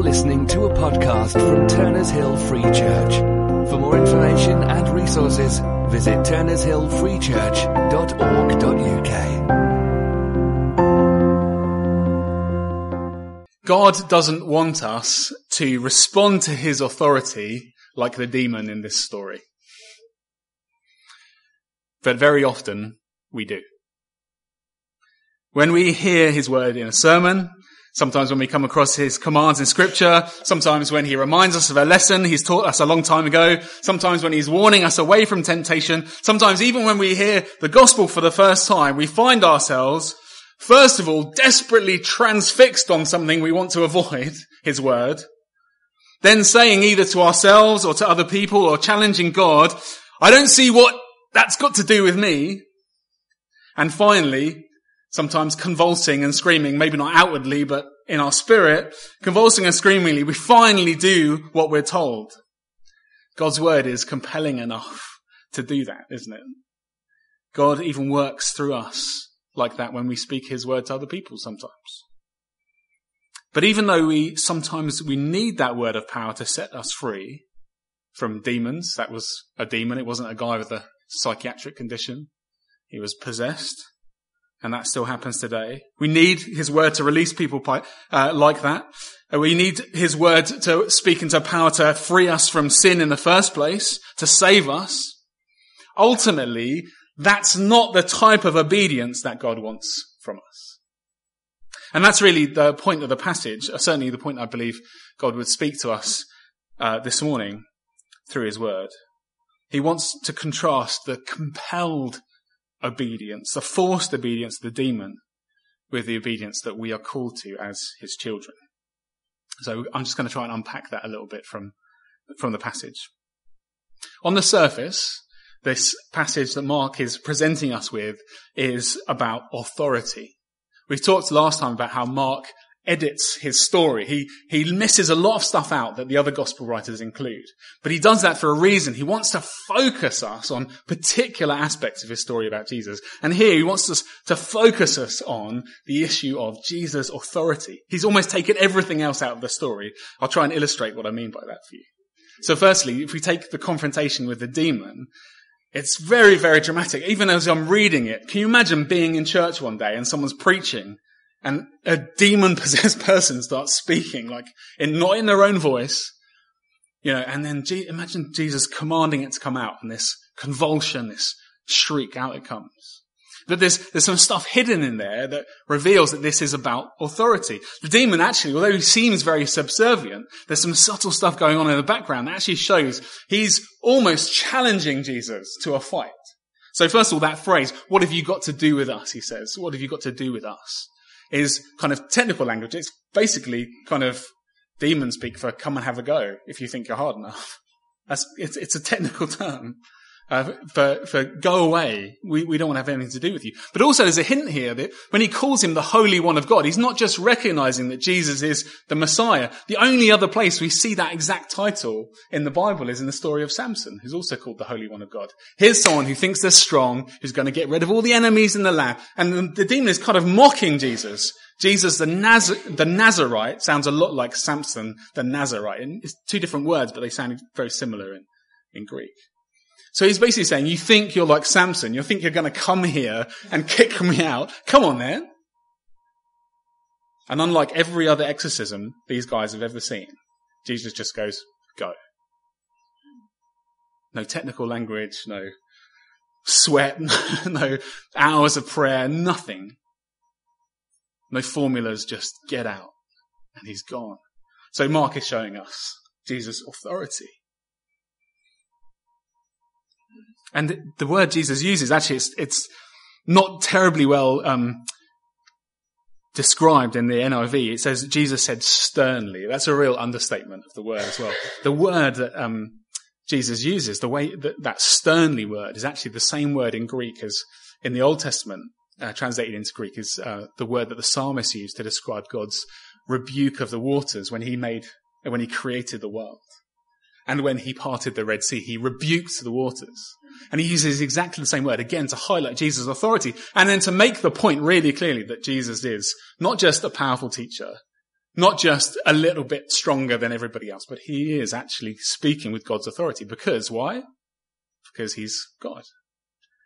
You're listening to a podcast from Turners Hill Free Church. For more information and resources, visit turnershillfreechurch.org.uk. God doesn't want us to respond to his authority like the demon in this story. But very often we do. When we hear his word in a sermon, sometimes when we come across his commands in scripture, sometimes when he reminds us of a lesson he's taught us a long time ago, sometimes when he's warning us away from temptation, sometimes even when we hear the gospel for the first time, we find ourselves, first of all, desperately transfixed on something we want to avoid, his word, then saying either to ourselves or to other people or challenging God, I don't see what that's got to do with me. And finally, sometimes convulsing and screaming, maybe not outwardly, but in our spirit, convulsing and screamingly, we finally do what we're told. God's word is compelling enough to do that, isn't it? God even works through us like that when we speak his word to other people sometimes. But even though we sometimes we need that word of power to set us free from demons, that was a demon. It wasn't a guy with a psychiatric condition. He was possessed and that still happens today. We need His word to release people uh, like that. Uh, we need His word to speak into power to free us from sin in the first place, to save us. Ultimately, that's not the type of obedience that God wants from us. And that's really the point of the passage, uh, certainly the point I believe God would speak to us uh, this morning through His word. He wants to contrast the compelled obedience, the forced obedience of the demon with the obedience that we are called to as his children. So I'm just going to try and unpack that a little bit from, from the passage. On the surface, this passage that Mark is presenting us with is about authority. We talked last time about how Mark edits his story. He, he misses a lot of stuff out that the other gospel writers include. But he does that for a reason. He wants to focus us on particular aspects of his story about Jesus. And here he wants us to focus us on the issue of Jesus' authority. He's almost taken everything else out of the story. I'll try and illustrate what I mean by that for you. So firstly, if we take the confrontation with the demon, it's very, very dramatic. Even as I'm reading it, can you imagine being in church one day and someone's preaching and a demon possessed person starts speaking, like in, not in their own voice, you know, and then imagine Jesus commanding it to come out and this convulsion, this shriek, out it comes. But there's, there's some stuff hidden in there that reveals that this is about authority. The demon actually, although he seems very subservient, there's some subtle stuff going on in the background that actually shows he's almost challenging Jesus to a fight. So first of all, that phrase, what have you got to do with us? He says, what have you got to do with us? Is kind of technical language. It's basically kind of demon speak for come and have a go if you think you're hard enough. That's, it's, it's a technical term. Uh, for, for go away. We, we don't want to have anything to do with you. But also there's a hint here that when he calls him the Holy One of God, he's not just recognizing that Jesus is the Messiah. The only other place we see that exact title in the Bible is in the story of Samson, who's also called the Holy One of God. Here's someone who thinks they're strong, who's going to get rid of all the enemies in the land. And the, the demon is kind of mocking Jesus. Jesus, the, Naz- the Nazarite, sounds a lot like Samson, the Nazarite. And it's two different words, but they sound very similar in, in Greek. So he's basically saying, you think you're like Samson, you think you're going to come here and kick me out. Come on then. And unlike every other exorcism these guys have ever seen, Jesus just goes, go. No technical language, no sweat, no hours of prayer, nothing. No formulas, just get out. And he's gone. So Mark is showing us Jesus' authority. And the word Jesus uses, actually, it's, it's not terribly well um, described in the NIV. It says Jesus said sternly. That's a real understatement of the word as well. The word that um, Jesus uses, the way that that sternly word, is actually the same word in Greek as in the Old Testament, uh, translated into Greek, is uh, the word that the psalmist used to describe God's rebuke of the waters when he made when he created the world. And when he parted the Red Sea, he rebuked the waters. And he uses exactly the same word again to highlight Jesus' authority and then to make the point really clearly that Jesus is not just a powerful teacher, Not just a little bit stronger than everybody else, but he is actually speaking with God's authority. Because why? Because he's God.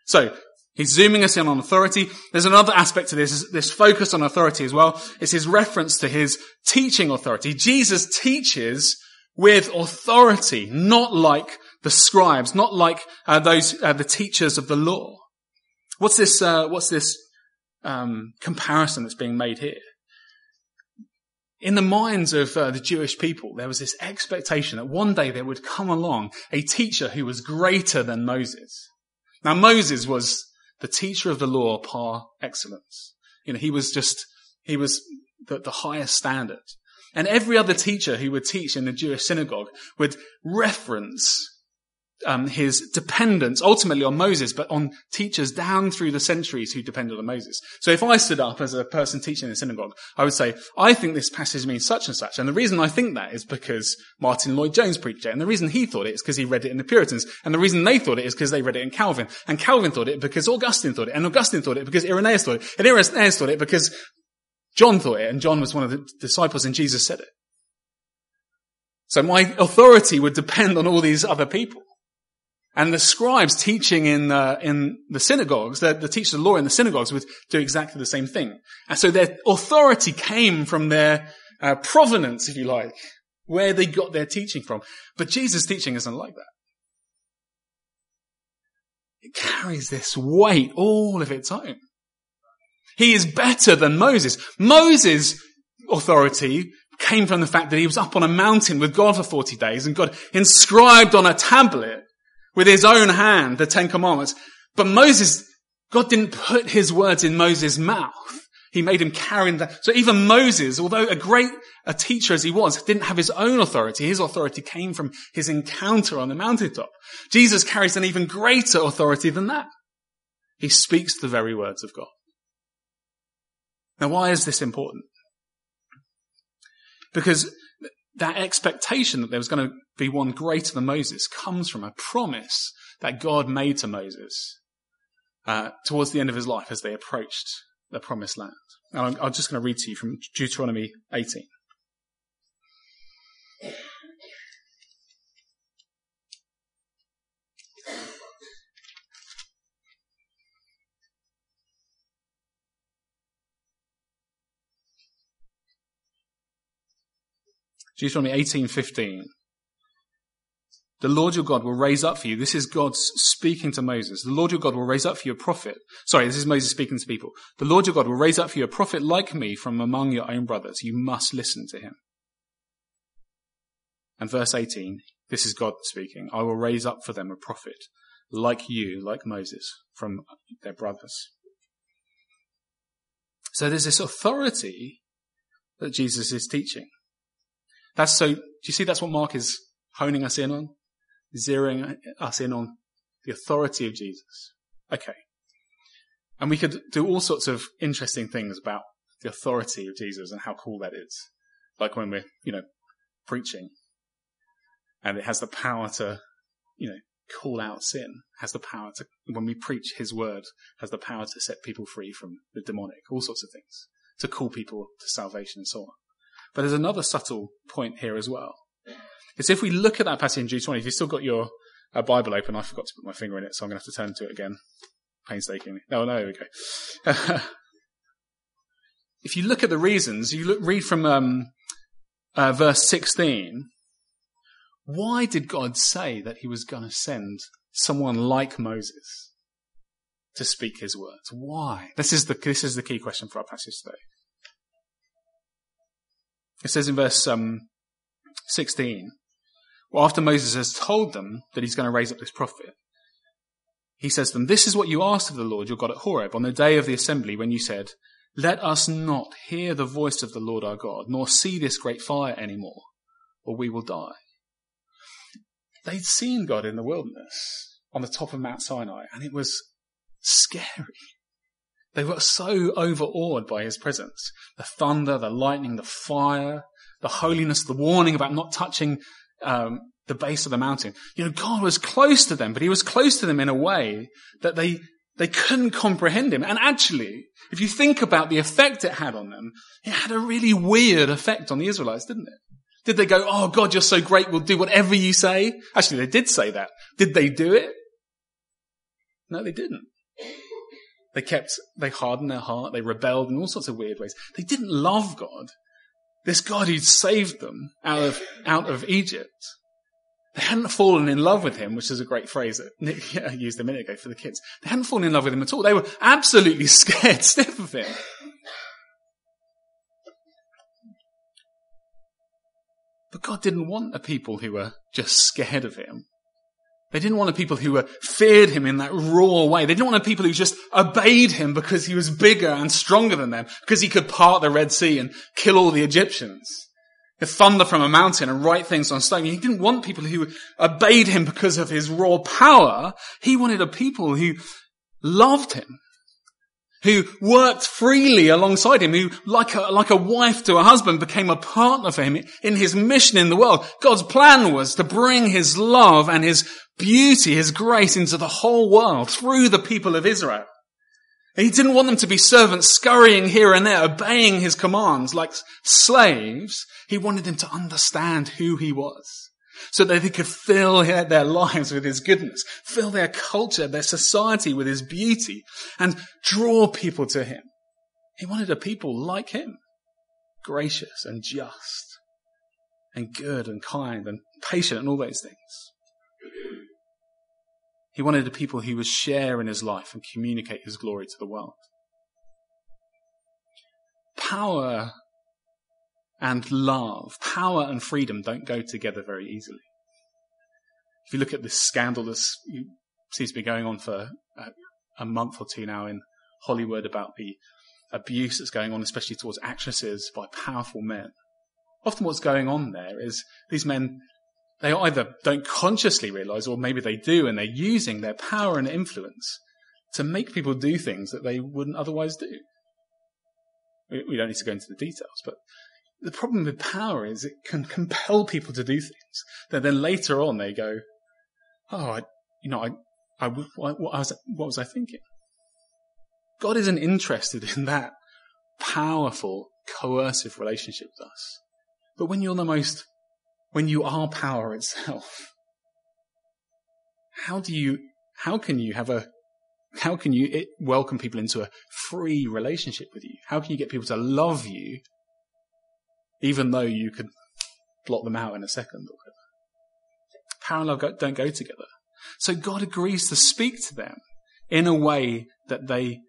So, he's zooming us in on authority. There's another aspect to this, this focus on authority as well. It's his reference to his teaching authority. Jesus teaches with authority, not like the scribes, not like uh, those, uh, the teachers of the law. What's this, uh, what's this, um, comparison that's being made here? In the minds of uh, the Jewish people, there was this expectation that one day there would come along a teacher who was greater than Moses. Now Moses was the teacher of the law par excellence. You know, he was just, he was the, the highest standard. And every other teacher who would teach in the Jewish synagogue would reference um, his dependence ultimately on Moses, but on teachers down through the centuries who depended on Moses. So if I stood up as a person teaching in the synagogue, I would say, I think this passage means such and such. And the reason I think that is because Martyn Lloyd-Jones preached it. And the reason he thought it is because he read it in the Puritans. And the reason they thought it is because they read it in Calvin. And Calvin thought it because Augustine thought it. And Augustine thought it because Irenaeus thought it. And Irenaeus thought it because John thought it. And John was one of the disciples and Jesus said it. So my authority would depend on all these other people. And the scribes teaching in, uh, in the synagogues, the, the teachers of the law in the synagogues would do exactly the same thing. And so their authority came from their uh, provenance, if you like, where they got their teaching from. But Jesus' teaching isn't like that. It carries this weight all of its own. He is better than Moses. Moses' authority came from the fact that he was up on a mountain with God for 40 days and God inscribed on a tablet with his own hand the Ten Commandments. But Moses, God didn't put his words in Moses' mouth. He made him carry that. So even Moses, although a great a teacher as he was, didn't have his own authority. His authority came from his encounter on the mountaintop. Jesus carries an even greater authority than that. He speaks the very words of God. Now why is this important? Because that expectation that there was going to be one greater than Moses comes from a promise that God made to Moses uh, towards the end of his life as they approached the promised land. Now, I'm, I'm just going to read to you from Deuteronomy 18. Deuteronomy 18:15. The Lord your God will raise up for you. This is God speaking to Moses. The Lord your God will raise up for you a prophet. Sorry, this is Moses speaking to people. The Lord your God will raise up for you a prophet like me from among your own brothers. You must listen to him. And verse 18, this is God speaking. I will raise up for them a prophet like you, like Moses, from their brothers. So there's this authority that Jesus is teaching. That's so, do you see that's what Mark is honing us in on? Zeroing us in on the authority of Jesus. Okay. And we could do all sorts of interesting things about the authority of Jesus and how cool that is. Like when we're, you know, preaching and it has the power to, you know, call out sin, has the power to, when we preach his word, has the power to set people free from the demonic, all sorts of things, to call people to salvation and so on. But there's another subtle point here as well. It's if we look at that passage in G20, if you've still got your uh, Bible open, I forgot to put my finger in it, so I'm going to have to turn to it again painstakingly. No, no, there we go. if you look at the reasons, you look, read from um, uh, verse 16. Why did God say that he was going to send someone like Moses to speak his words? Why? This is the, this is the key question for our passage today. It says in verse um, 16, well, after Moses has told them that he's going to raise up this prophet, he says to them, This is what you asked of the Lord your God at Horeb on the day of the assembly when you said, Let us not hear the voice of the Lord our God, nor see this great fire anymore, or we will die. They'd seen God in the wilderness on the top of Mount Sinai, and it was scary. They were so overawed by his presence. The thunder, the lightning, the fire, the holiness, the warning about not touching um, the base of the mountain. You know, God was close to them, but he was close to them in a way that they They couldn't comprehend him. And actually, if you think about the effect it had on them, it had a really weird effect on the Israelites, didn't it? Did they go, oh God, you're so great, we'll do whatever you say? Actually, they did say that. Did they do it? No, they didn't. They kept, they hardened their heart, they rebelled in all sorts of weird ways. They didn't love God. This God who'd saved them out of, out of Egypt. They hadn't fallen in love with him, which is a great phrase that Nick used a minute ago for the kids. They hadn't fallen in love with him at all. They were absolutely scared stiff of him. But God didn't want a people who were just scared of him. They didn't want a people who feared him in that raw way. They didn't want a people who just obeyed him because he was bigger and stronger than them, because he could part the Red Sea and kill all the Egyptians the thunder from a mountain and write things on stone. He didn't want people who obeyed him because of his raw power. He wanted a people who loved him, who worked freely alongside him, who, like a, like a wife to a husband, became a partner for him in his mission in the world. God's plan was to bring his love and his beauty, his grace into the whole world through the people of Israel. He didn't want them to be servants scurrying here and there, obeying his commands like slaves. He wanted them to understand who he was so that they could fill their lives with his goodness, fill their culture, their society with his beauty and draw people to him. He wanted a people like him, gracious and just and good and kind and patient and all those things. He wanted a people who would share in his life and communicate his glory to the world. Power and love, power and freedom don't go together very easily. If you look at this scandal that seems to be going on for a, a month or two now in Hollywood about the abuse that's going on, especially towards actresses by powerful men. Often what's going on there is these men they either don't consciously realize, or maybe they do, and they're using their power and influence to make people do things that they wouldn't otherwise do. We don't need to go into the details, but the problem with power is it can compel people to do things that then later on they go, oh, I, you know, I, I, what, was, what was I thinking? God isn't interested in that powerful, coercive relationship with us. But when you're the most when you are power itself? How do you, how can you have a, how can you welcome people into a free relationship with you? How can you get people to love you even though you could block them out in a second or whatever? Power and love don't go together. So God agrees to speak to them in a way that they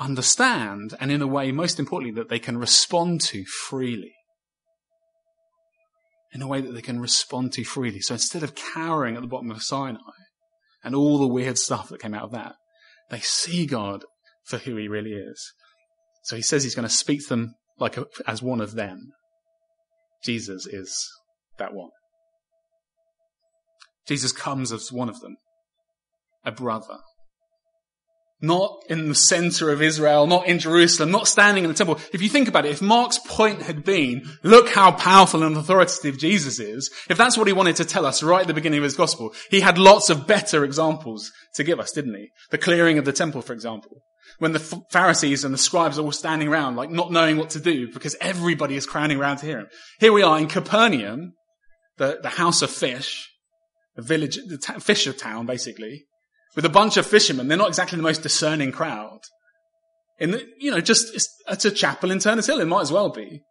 understand and in a way, most importantly, that they can respond to freely in a way that they can respond to freely. So instead of cowering at the bottom of Sinai and all the weird stuff that came out of that, they see God for who he really is. So he says he's going to speak to them like a, as one of them. Jesus is that one. Jesus comes as one of them, a brother, not in the center of Israel, not in Jerusalem, not standing in the temple. If you think about it, if Mark's point had been, look how powerful and authoritative Jesus is, if that's what he wanted to tell us right at the beginning of his gospel, he had lots of better examples to give us, didn't he? The clearing of the temple, for example. When the Pharisees and the scribes are all standing around, like not knowing what to do because everybody is crowding around to hear him. Here we are in Capernaum, the, the house of fish, the village, the ta- fisher town, basically with a bunch of fishermen. They're not exactly the most discerning crowd. In the, you know, just, it's, it's a chapel in Turners Hill. It might as well be.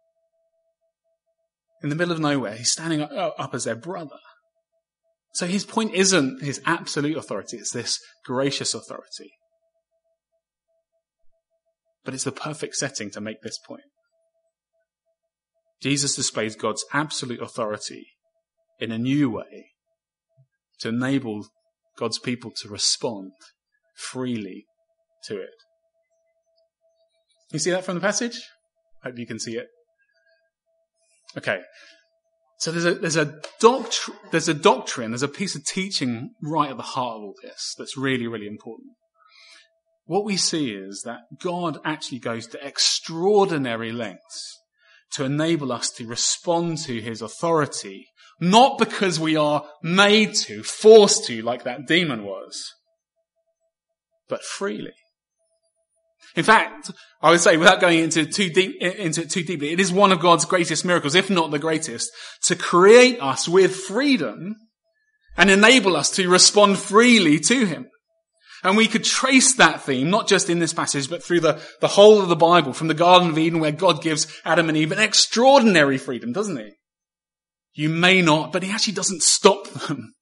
In the middle of nowhere, he's standing up, oh, up as their brother. So his point isn't his absolute authority, it's this gracious authority. But it's the perfect setting to make this point. Jesus displays God's absolute authority in a new way to enable God's people to respond freely to it. You see that from the passage? Hope you can see it. Okay. So there's a, there's a doctrine, there's a doctrine, there's a piece of teaching right at the heart of all this that's really, really important. What we see is that God actually goes to extraordinary lengths to enable us to respond to his authority not because we are made to, forced to, like that demon was, but freely. In fact, I would say, without going into too deep, into too deeply, it is one of God's greatest miracles, if not the greatest, to create us with freedom and enable us to respond freely to Him. And we could trace that theme, not just in this passage, but through the, the whole of the Bible, from the Garden of Eden, where God gives Adam and Eve an extraordinary freedom, doesn't He? You may not, but He actually doesn't stop them.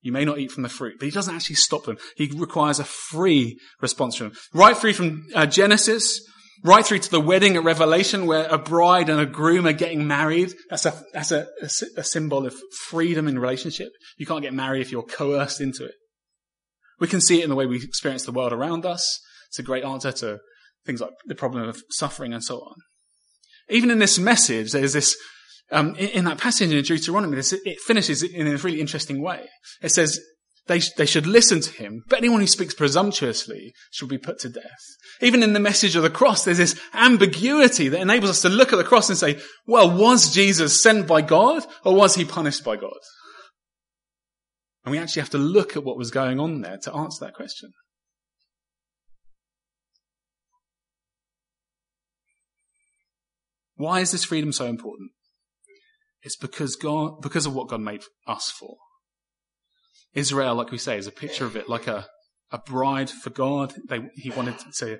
You may not eat from the fruit, but He doesn't actually stop them. He requires a free response from them. Right through from uh, Genesis, right through to the wedding at Revelation, where a bride and a groom are getting married. That's a, that's a, a, a symbol of freedom in relationship. You can't get married if you're coerced into it. We can see it in the way we experience the world around us. It's a great answer to things like the problem of suffering and so on. Even in this message, there's this, um, in, in, that passage in Deuteronomy, it finishes in a really interesting way. It says, they, they should listen to him, but anyone who speaks presumptuously should be put to death. Even in the message of the cross, there's this ambiguity that enables us to look at the cross and say, well, was Jesus sent by God or was he punished by God? And we actually have to look at what was going on there to answer that question. Why is this freedom so important? It's because God, because of what God made us for. Israel, like we say, is a picture of it, like a, a bride for God. They, he wanted to,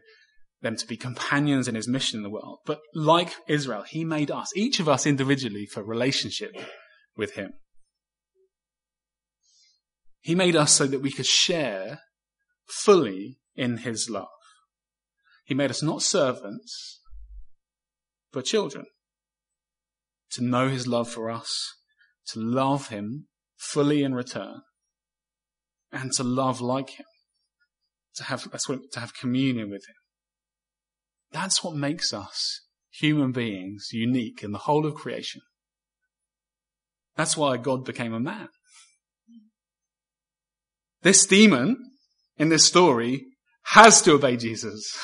them to be companions in his mission in the world. But like Israel, he made us, each of us individually, for relationship with him. He made us so that we could share fully in his love. He made us not servants, but children. To know his love for us, to love him fully in return, and to love like him. To have, what, to have communion with him. That's what makes us human beings unique in the whole of creation. That's why God became a man. This demon in this story has to obey Jesus.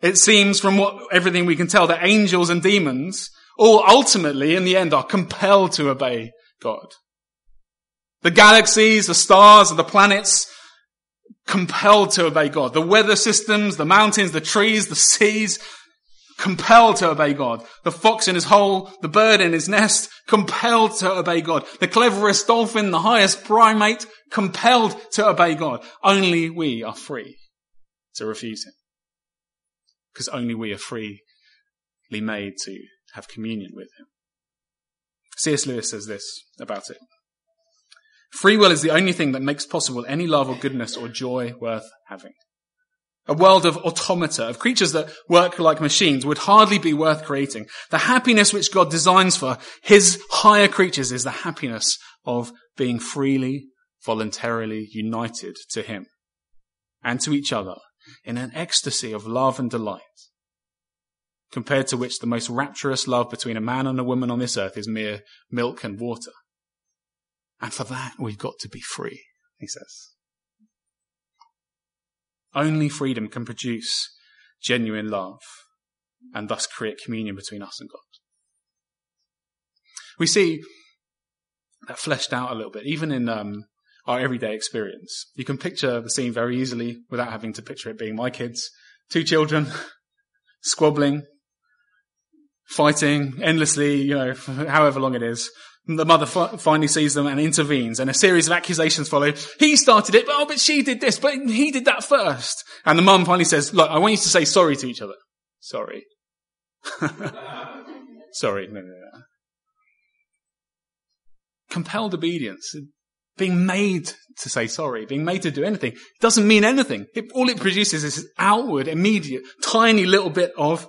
It seems from what everything we can tell that angels and demons all ultimately in the end are compelled to obey God. The galaxies, the stars, and the planets compelled to obey God. The weather systems, the mountains, the trees, the seas, compelled to obey God. The fox in his hole, the bird in his nest, compelled to obey God. The cleverest dolphin, the highest primate, compelled to obey God. Only we are free to refuse him. Because only we are freely made to have communion with him. C.S. Lewis says this about it. Free will is the only thing that makes possible any love or goodness or joy worth having. A world of automata, of creatures that work like machines would hardly be worth creating. The happiness which God designs for his higher creatures is the happiness of being freely, voluntarily united to him and to each other in an ecstasy of love and delight, compared to which the most rapturous love between a man and a woman on this earth is mere milk and water. And for that, we've got to be free, he says. Only freedom can produce genuine love and thus create communion between us and God. We see that fleshed out a little bit, even in um, our everyday experience. You can picture the scene very easily without having to picture it being my kids. Two children squabbling, fighting endlessly, you know, however long it is. The mother finally sees them and intervenes, and a series of accusations follow. He started it, but oh, but she did this, but he did that first. And the mum finally says, "Look, I want you to say sorry to each other." Sorry. sorry. No, no, no. Compelled obedience, being made to say sorry, being made to do anything, doesn't mean anything. It, all it produces is this outward, immediate, tiny little bit of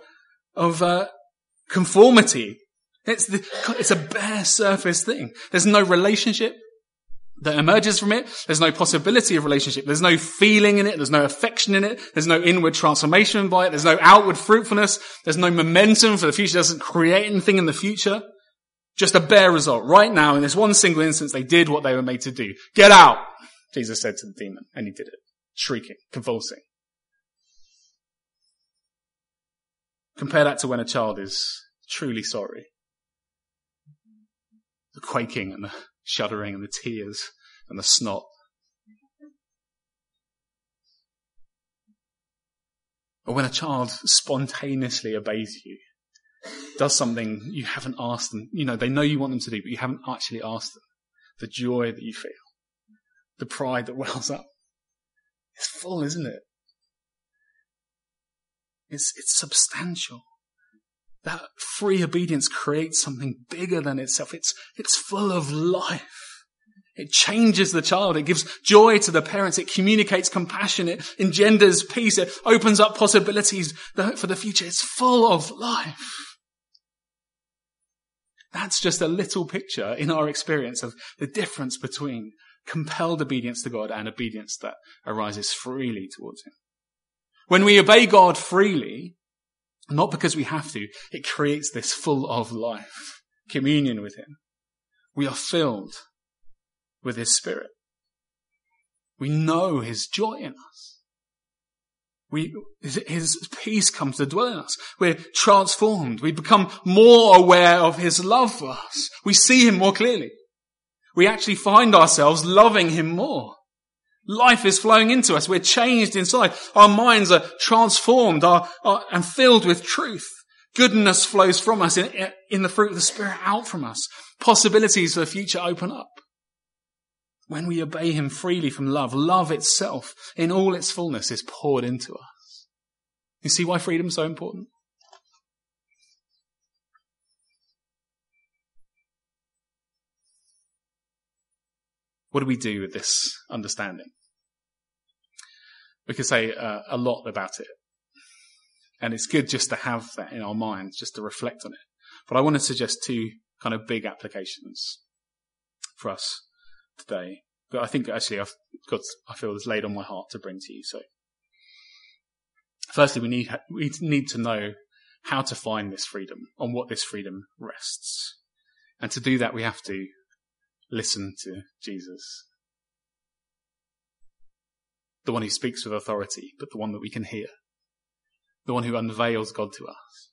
of uh, conformity it's, the, it's a bare surface thing. There's no relationship that emerges from it. There's no possibility of relationship. There's no feeling in it. There's no affection in it. There's no inward transformation by it. There's no outward fruitfulness. There's no momentum for the future. It doesn't create anything in the future. Just a bare result. Right now, in this one single instance, they did what they were made to do. Get out! Jesus said to the demon, and he did it. Shrieking, convulsing. Compare that to when a child is truly sorry the quaking and the shuddering and the tears and the snot. Or when a child spontaneously obeys you, does something you haven't asked them, you know, they know you want them to do, but you haven't actually asked them. The joy that you feel, the pride that wells up. It's full, isn't it? It's, it's substantial. That free obedience creates something bigger than itself. It's, it's full of life. It changes the child. It gives joy to the parents. It communicates compassion. It engenders peace. It opens up possibilities for the future. It's full of life. That's just a little picture in our experience of the difference between compelled obedience to God and obedience that arises freely towards Him. When we obey God freely, not because we have to, it creates this full of life, communion with Him. We are filled with His Spirit. We know His joy in us. We, His peace comes to dwell in us. We're transformed. We become more aware of His love for us. We see Him more clearly. We actually find ourselves loving Him more. Life is flowing into us. We're changed inside. Our minds are transformed and filled with truth. Goodness flows from us in, in the fruit of the Spirit out from us. Possibilities for the future open up when we obey him freely from love, love itself in all its fullness is poured into us. You see why freedom is so important? What do we do with this understanding? We could say uh, a lot about it. And it's good just to have that in our minds, just to reflect on it. But I want to suggest two kind of big applications for us today. But I think actually I've got, I feel it's laid on my heart to bring to you. So firstly, we need, we need to know how to find this freedom, on what this freedom rests. And to do that, we have to listen to Jesus. The one who speaks with authority, but the one that we can hear. The one who unveils God to us.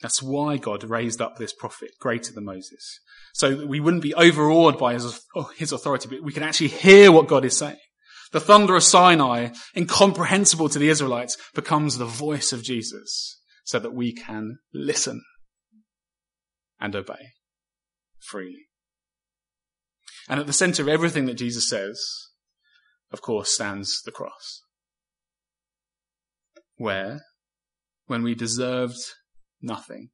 That's why God raised up this prophet greater than Moses. So that we wouldn't be overawed by his, his authority, but we can actually hear what God is saying. The thunder of Sinai, incomprehensible to the Israelites, becomes the voice of Jesus so that we can listen and obey freely. And at the center of everything that Jesus says, of course, stands the cross. Where, when we deserved nothing.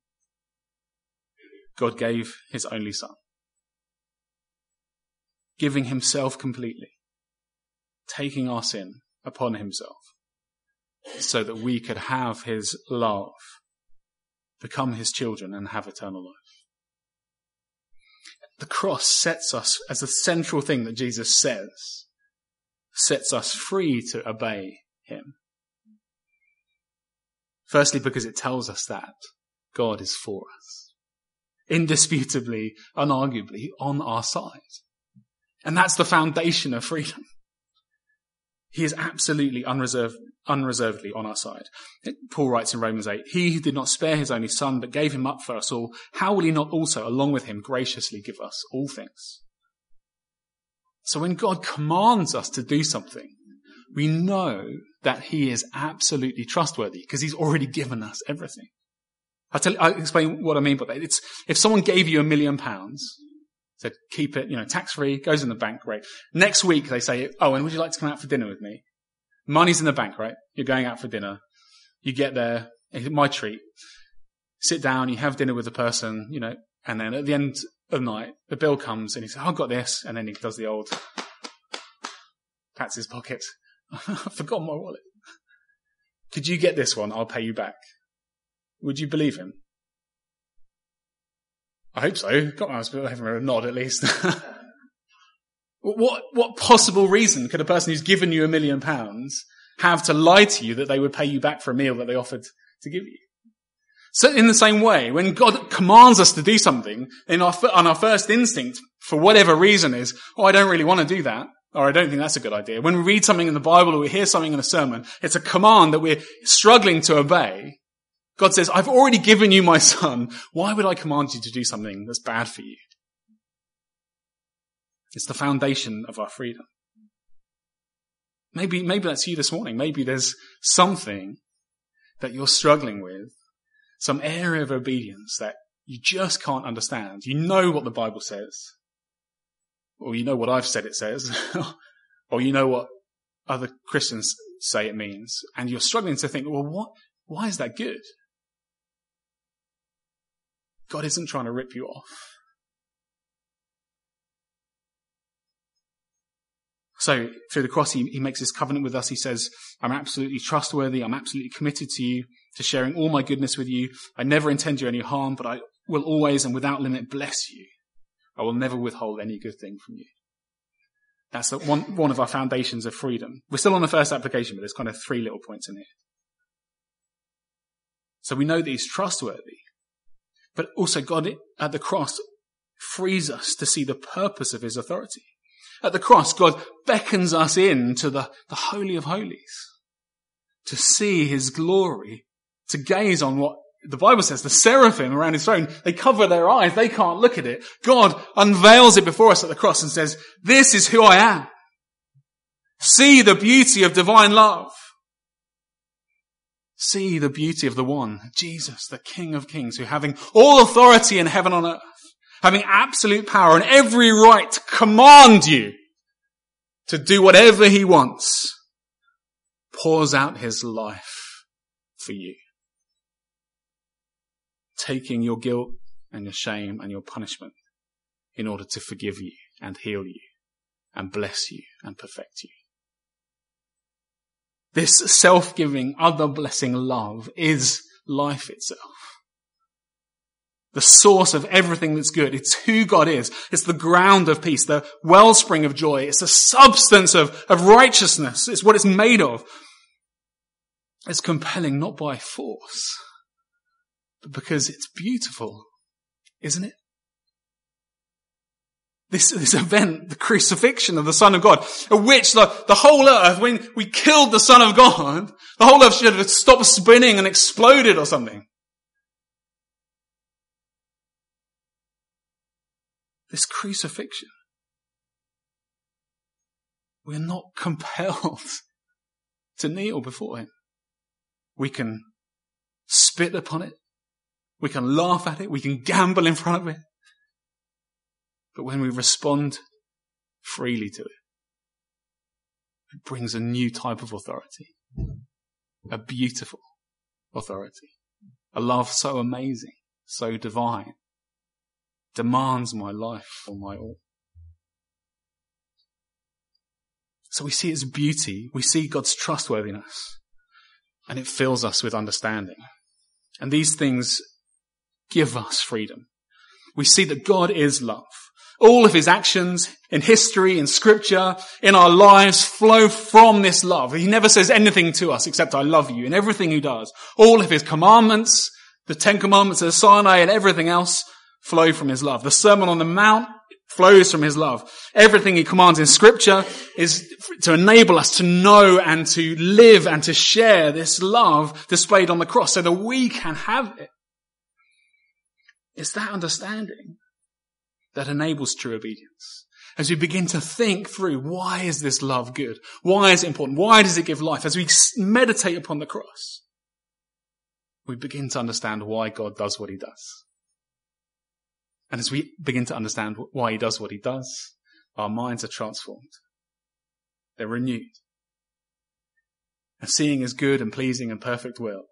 God gave his only son, giving himself completely, taking our sin upon himself so that we could have his love, become his children and have eternal life. The cross sets us as a central thing that Jesus says, sets us free to obey him. Firstly, because it tells us that God is for us. Indisputably, unarguably, on our side. And that's the foundation of freedom. He is absolutely unreserved, unreservedly on our side. Paul writes in Romans 8, He who did not spare his only son, but gave him up for us all, how will he not also, along with him, graciously give us all things? So when God commands us to do something, we know that he is absolutely trustworthy because he's already given us everything. I'll tell I'll explain what I mean by that. It's, if someone gave you a million pounds, said, keep it, you know, tax free, goes in the bank, right? Next week they say, oh, and would you like to come out for dinner with me? Money's in the bank, right? You're going out for dinner. You get there, my treat. Sit down, you have dinner with the person, you know, and then at the end of the night, the bill comes and he says, oh, I've got this. And then he does the old, pats his pocket. I forgot my wallet. Could you get this one? I'll pay you back. Would you believe him? I hope so. Got my give him a nod at least. what, what possible reason could a person who's given you a million pounds have to lie to you that they would pay you back for a meal that they offered to give you? So in the same way, when God commands us to do something, in our, on our first instinct, for whatever reason is, oh, I don't really want to do that, or I don't think that's a good idea. When we read something in the Bible or we hear something in a sermon, it's a command that we're struggling to obey. God says, I've already given you my son. Why would I command you to do something that's bad for you? It's the foundation of our freedom. Maybe, maybe that's you this morning. Maybe there's something that you're struggling with, some area of obedience that you just can't understand. You know what the Bible says, or you know what I've said it says, or you know what other Christians say it means, and you're struggling to think, well, what, why is that good? God isn't trying to rip you off. So through the cross, he, he makes this covenant with us. He says, I'm absolutely trustworthy. I'm absolutely committed to you, to sharing all my goodness with you. I never intend you any harm, but I will always and without limit bless you. I will never withhold any good thing from you. That's one, one of our foundations of freedom. We're still on the first application, but there's kind of three little points in here. So we know that he's trustworthy, but also God at the cross frees us to see the purpose of his authority. At the cross, God beckons us in to the, the Holy of Holies, to see his glory, to gaze on what the Bible says, the seraphim around his throne, they cover their eyes, they can't look at it. God unveils it before us at the cross and says, this is who I am. See the beauty of divine love. See the beauty of the one, Jesus, the King of Kings, who having all authority in heaven and earth, having absolute power and every right to command you to do whatever he wants, pours out his life for you. Taking your guilt and your shame and your punishment in order to forgive you and heal you and bless you and perfect you. This self-giving, other blessing love is life itself the source of everything that's good. It's who God is. It's the ground of peace, the wellspring of joy. It's the substance of, of righteousness. It's what it's made of. It's compelling not by force, but because it's beautiful, isn't it? This, this event, the crucifixion of the Son of God, at which the, the whole earth, when we killed the Son of God, the whole earth should have stopped spinning and exploded or something. this crucifixion. We're not compelled to kneel before him. We can spit upon it. We can laugh at it. We can gamble in front of it. But when we respond freely to it, it brings a new type of authority. A beautiful authority. A love so amazing, so divine, demands my life for my all. So we see its beauty, we see God's trustworthiness, and it fills us with understanding. And these things give us freedom. We see that God is love. All of his actions in history, in scripture, in our lives flow from this love. He never says anything to us except I love you in everything he does. All of his commandments, the Ten Commandments of Sinai and everything else flow from his love. The Sermon on the Mount flows from his love. Everything he commands in scripture is to enable us to know and to live and to share this love displayed on the cross so that we can have it. It's that understanding that enables true obedience. As we begin to think through why is this love good? Why is it important? Why does it give life? As we meditate upon the cross, we begin to understand why God does what he does. And as we begin to understand why he does what he does, our minds are transformed. They're renewed. And seeing his good and pleasing and perfect will,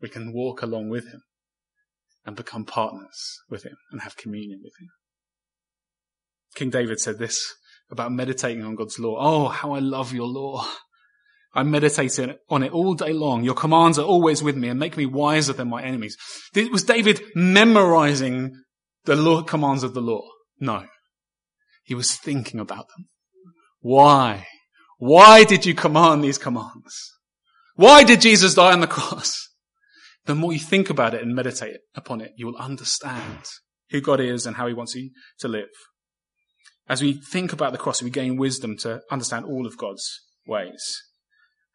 we can walk along with him and become partners with him and have communion with him. King David said this about meditating on God's law. Oh, how I love your law. I meditate on it all day long. Your commands are always with me and make me wiser than my enemies. Was David memorizing the law, commands of the law. No. He was thinking about them. Why? Why did you command these commands? Why did Jesus die on the cross? The more you think about it and meditate upon it, you will understand who God is and how he wants you to live. As we think about the cross, we gain wisdom to understand all of God's ways.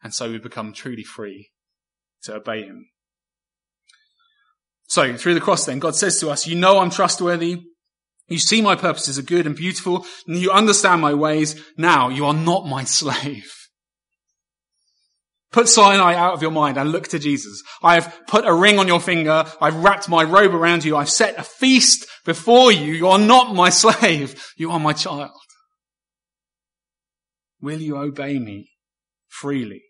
And so we become truly free to obey him so through the cross then, God says to us, you know I'm trustworthy. You see my purposes are good and beautiful and you understand my ways. Now you are not my slave. Put Sinai out of your mind and look to Jesus. I have put a ring on your finger. I've wrapped my robe around you. I've set a feast before you. You are not my slave. You are my child. Will you obey me freely?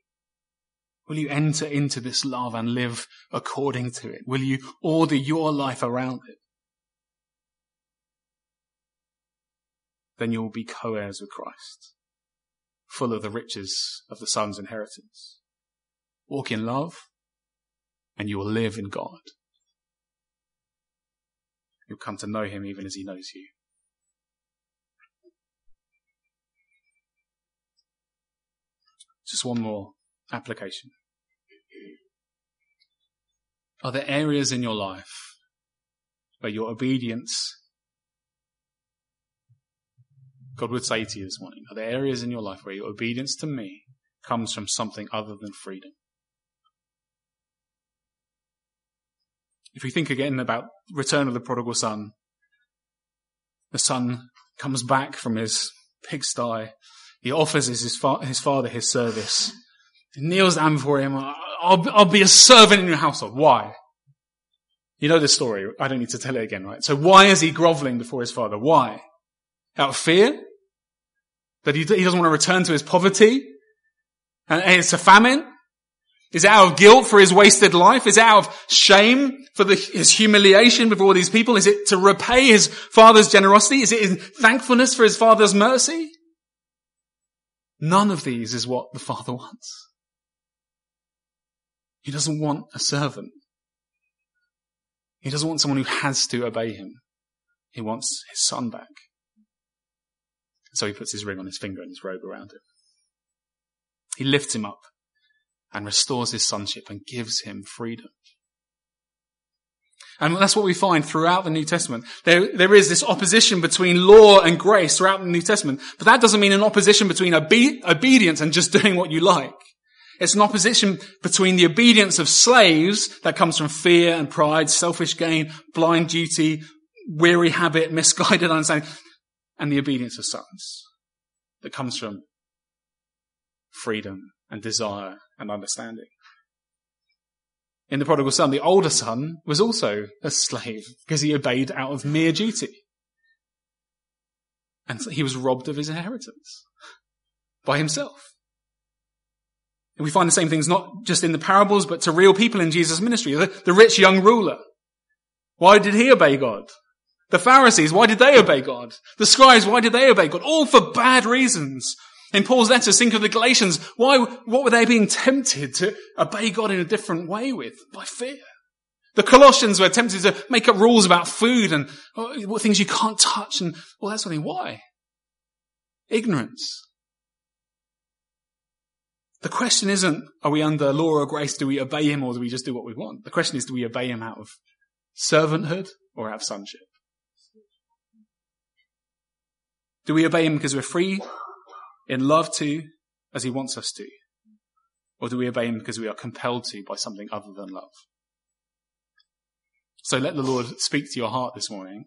Will you enter into this love and live according to it? Will you order your life around it? Then you will be co-heirs with Christ, full of the riches of the Son's inheritance. Walk in love, and you will live in God. You'll come to know Him even as He knows you. Just one more application. Are there areas in your life where your obedience, God would say to you this morning, are there areas in your life where your obedience to me comes from something other than freedom? If we think again about return of the prodigal son, the son comes back from his pigsty. He offers his, fa- his father his service. He kneels down before him. I'll, I'll be a servant in your household. Why? You know the story. I don't need to tell it again, right? So why is he groveling before his father? Why? Out of fear? That he, he doesn't want to return to his poverty? And it's a famine? Is it out of guilt for his wasted life? Is it out of shame for the, his humiliation before all these people? Is it to repay his father's generosity? Is it in thankfulness for his father's mercy? None of these is what the father wants. He doesn't want a servant. He doesn't want someone who has to obey him. He wants his son back. So he puts his ring on his finger and his robe around him. He lifts him up and restores his sonship and gives him freedom. And that's what we find throughout the New Testament. There, there is this opposition between law and grace throughout the New Testament. But that doesn't mean an opposition between obe- obedience and just doing what you like. It's an opposition between the obedience of slaves that comes from fear and pride, selfish gain, blind duty, weary habit, misguided understanding, and the obedience of sons that comes from freedom and desire and understanding. In the prodigal son, the older son was also a slave because he obeyed out of mere duty. And he was robbed of his inheritance by himself. And we find the same things not just in the parables, but to real people in Jesus' ministry. The, the rich young ruler. Why did he obey God? The Pharisees, why did they obey God? The scribes, why did they obey God? All for bad reasons. In Paul's letters, think of the Galatians. Why, what were they being tempted to obey God in a different way with? By fear. The Colossians were tempted to make up rules about food and oh, things you can't touch and all that sort of thing. Why? Ignorance. The question isn't, are we under law or grace? Do we obey him or do we just do what we want? The question is, do we obey him out of servanthood or out of sonship? Do we obey him because we're free in love to as he wants us to? Or do we obey him because we are compelled to by something other than love? So let the Lord speak to your heart this morning.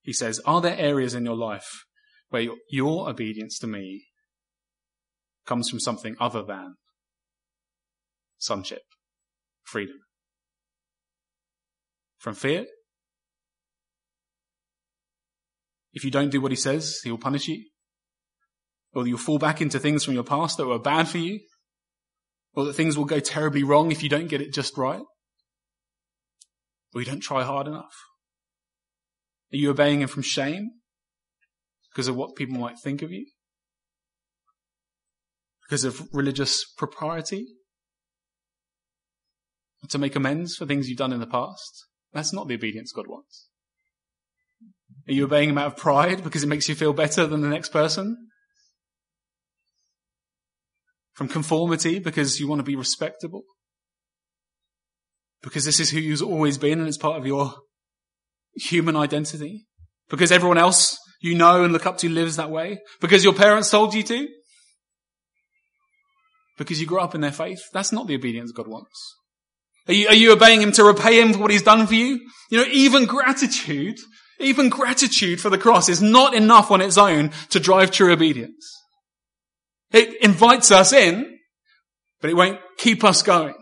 He says, are there areas in your life where your, your obedience to me comes from something other than sonship, freedom? From fear? If you don't do what he says, he will punish you or you'll fall back into things from your past that were bad for you, or that things will go terribly wrong if you don't get it just right, or you don't try hard enough. Are you obeying him from shame because of what people might think of you? Because of religious propriety? To make amends for things you've done in the past? That's not the obedience God wants. Are you obeying him out of pride because it makes you feel better than the next person? From conformity because you want to be respectable. Because this is who you've always been and it's part of your human identity. Because everyone else you know and look up to lives that way. Because your parents told you to. Because you grew up in their faith. That's not the obedience God wants. Are you, are you obeying Him to repay Him for what He's done for you? You know, even gratitude, even gratitude for the cross is not enough on its own to drive true obedience. It invites us in, but it won't keep us going.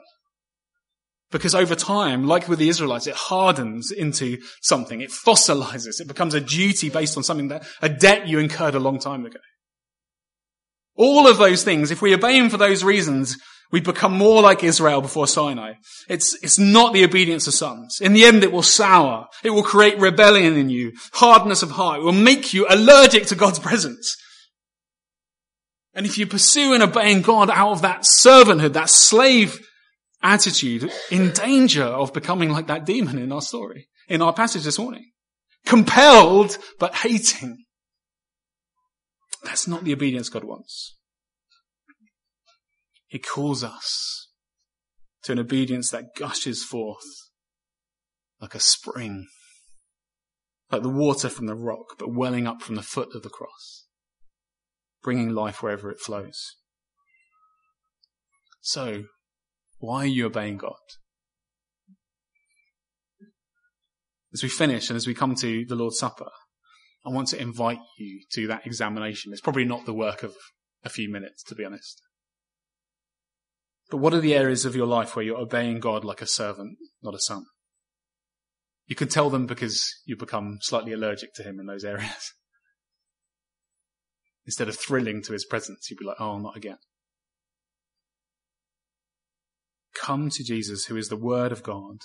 Because over time, like with the Israelites, it hardens into something. It fossilizes. It becomes a duty based on something that, a debt you incurred a long time ago. All of those things, if we obey him for those reasons, we become more like Israel before Sinai. It's, it's not the obedience of sons. In the end, it will sour. It will create rebellion in you, hardness of heart. It will make you allergic to God's presence. And if you pursue and obeying God out of that servanthood, that slave attitude, in danger of becoming like that demon in our story, in our passage this morning. Compelled, but hating. That's not the obedience God wants. He calls us to an obedience that gushes forth like a spring, like the water from the rock, but welling up from the foot of the cross, bringing life wherever it flows. So, why are you obeying God? As we finish and as we come to the Lord's Supper, I want to invite you to that examination. It's probably not the work of a few minutes, to be honest. But what are the areas of your life where you're obeying God like a servant, not a son? You can tell them because you become slightly allergic to him in those areas. Instead of thrilling to his presence, you'd be like, oh, not again. Come to Jesus, who is the Word of God.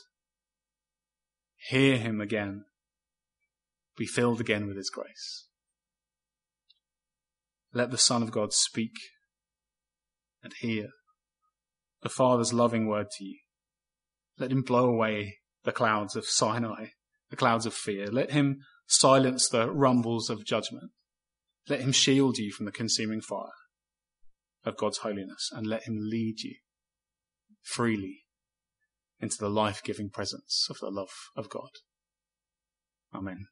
Hear him again. Be filled again with his grace. Let the Son of God speak and hear the Father's loving word to you. Let him blow away the clouds of Sinai, the clouds of fear. Let him silence the rumbles of judgment. Let him shield you from the consuming fire of God's holiness and let him lead you freely into the life-giving presence of the love of God. Amen.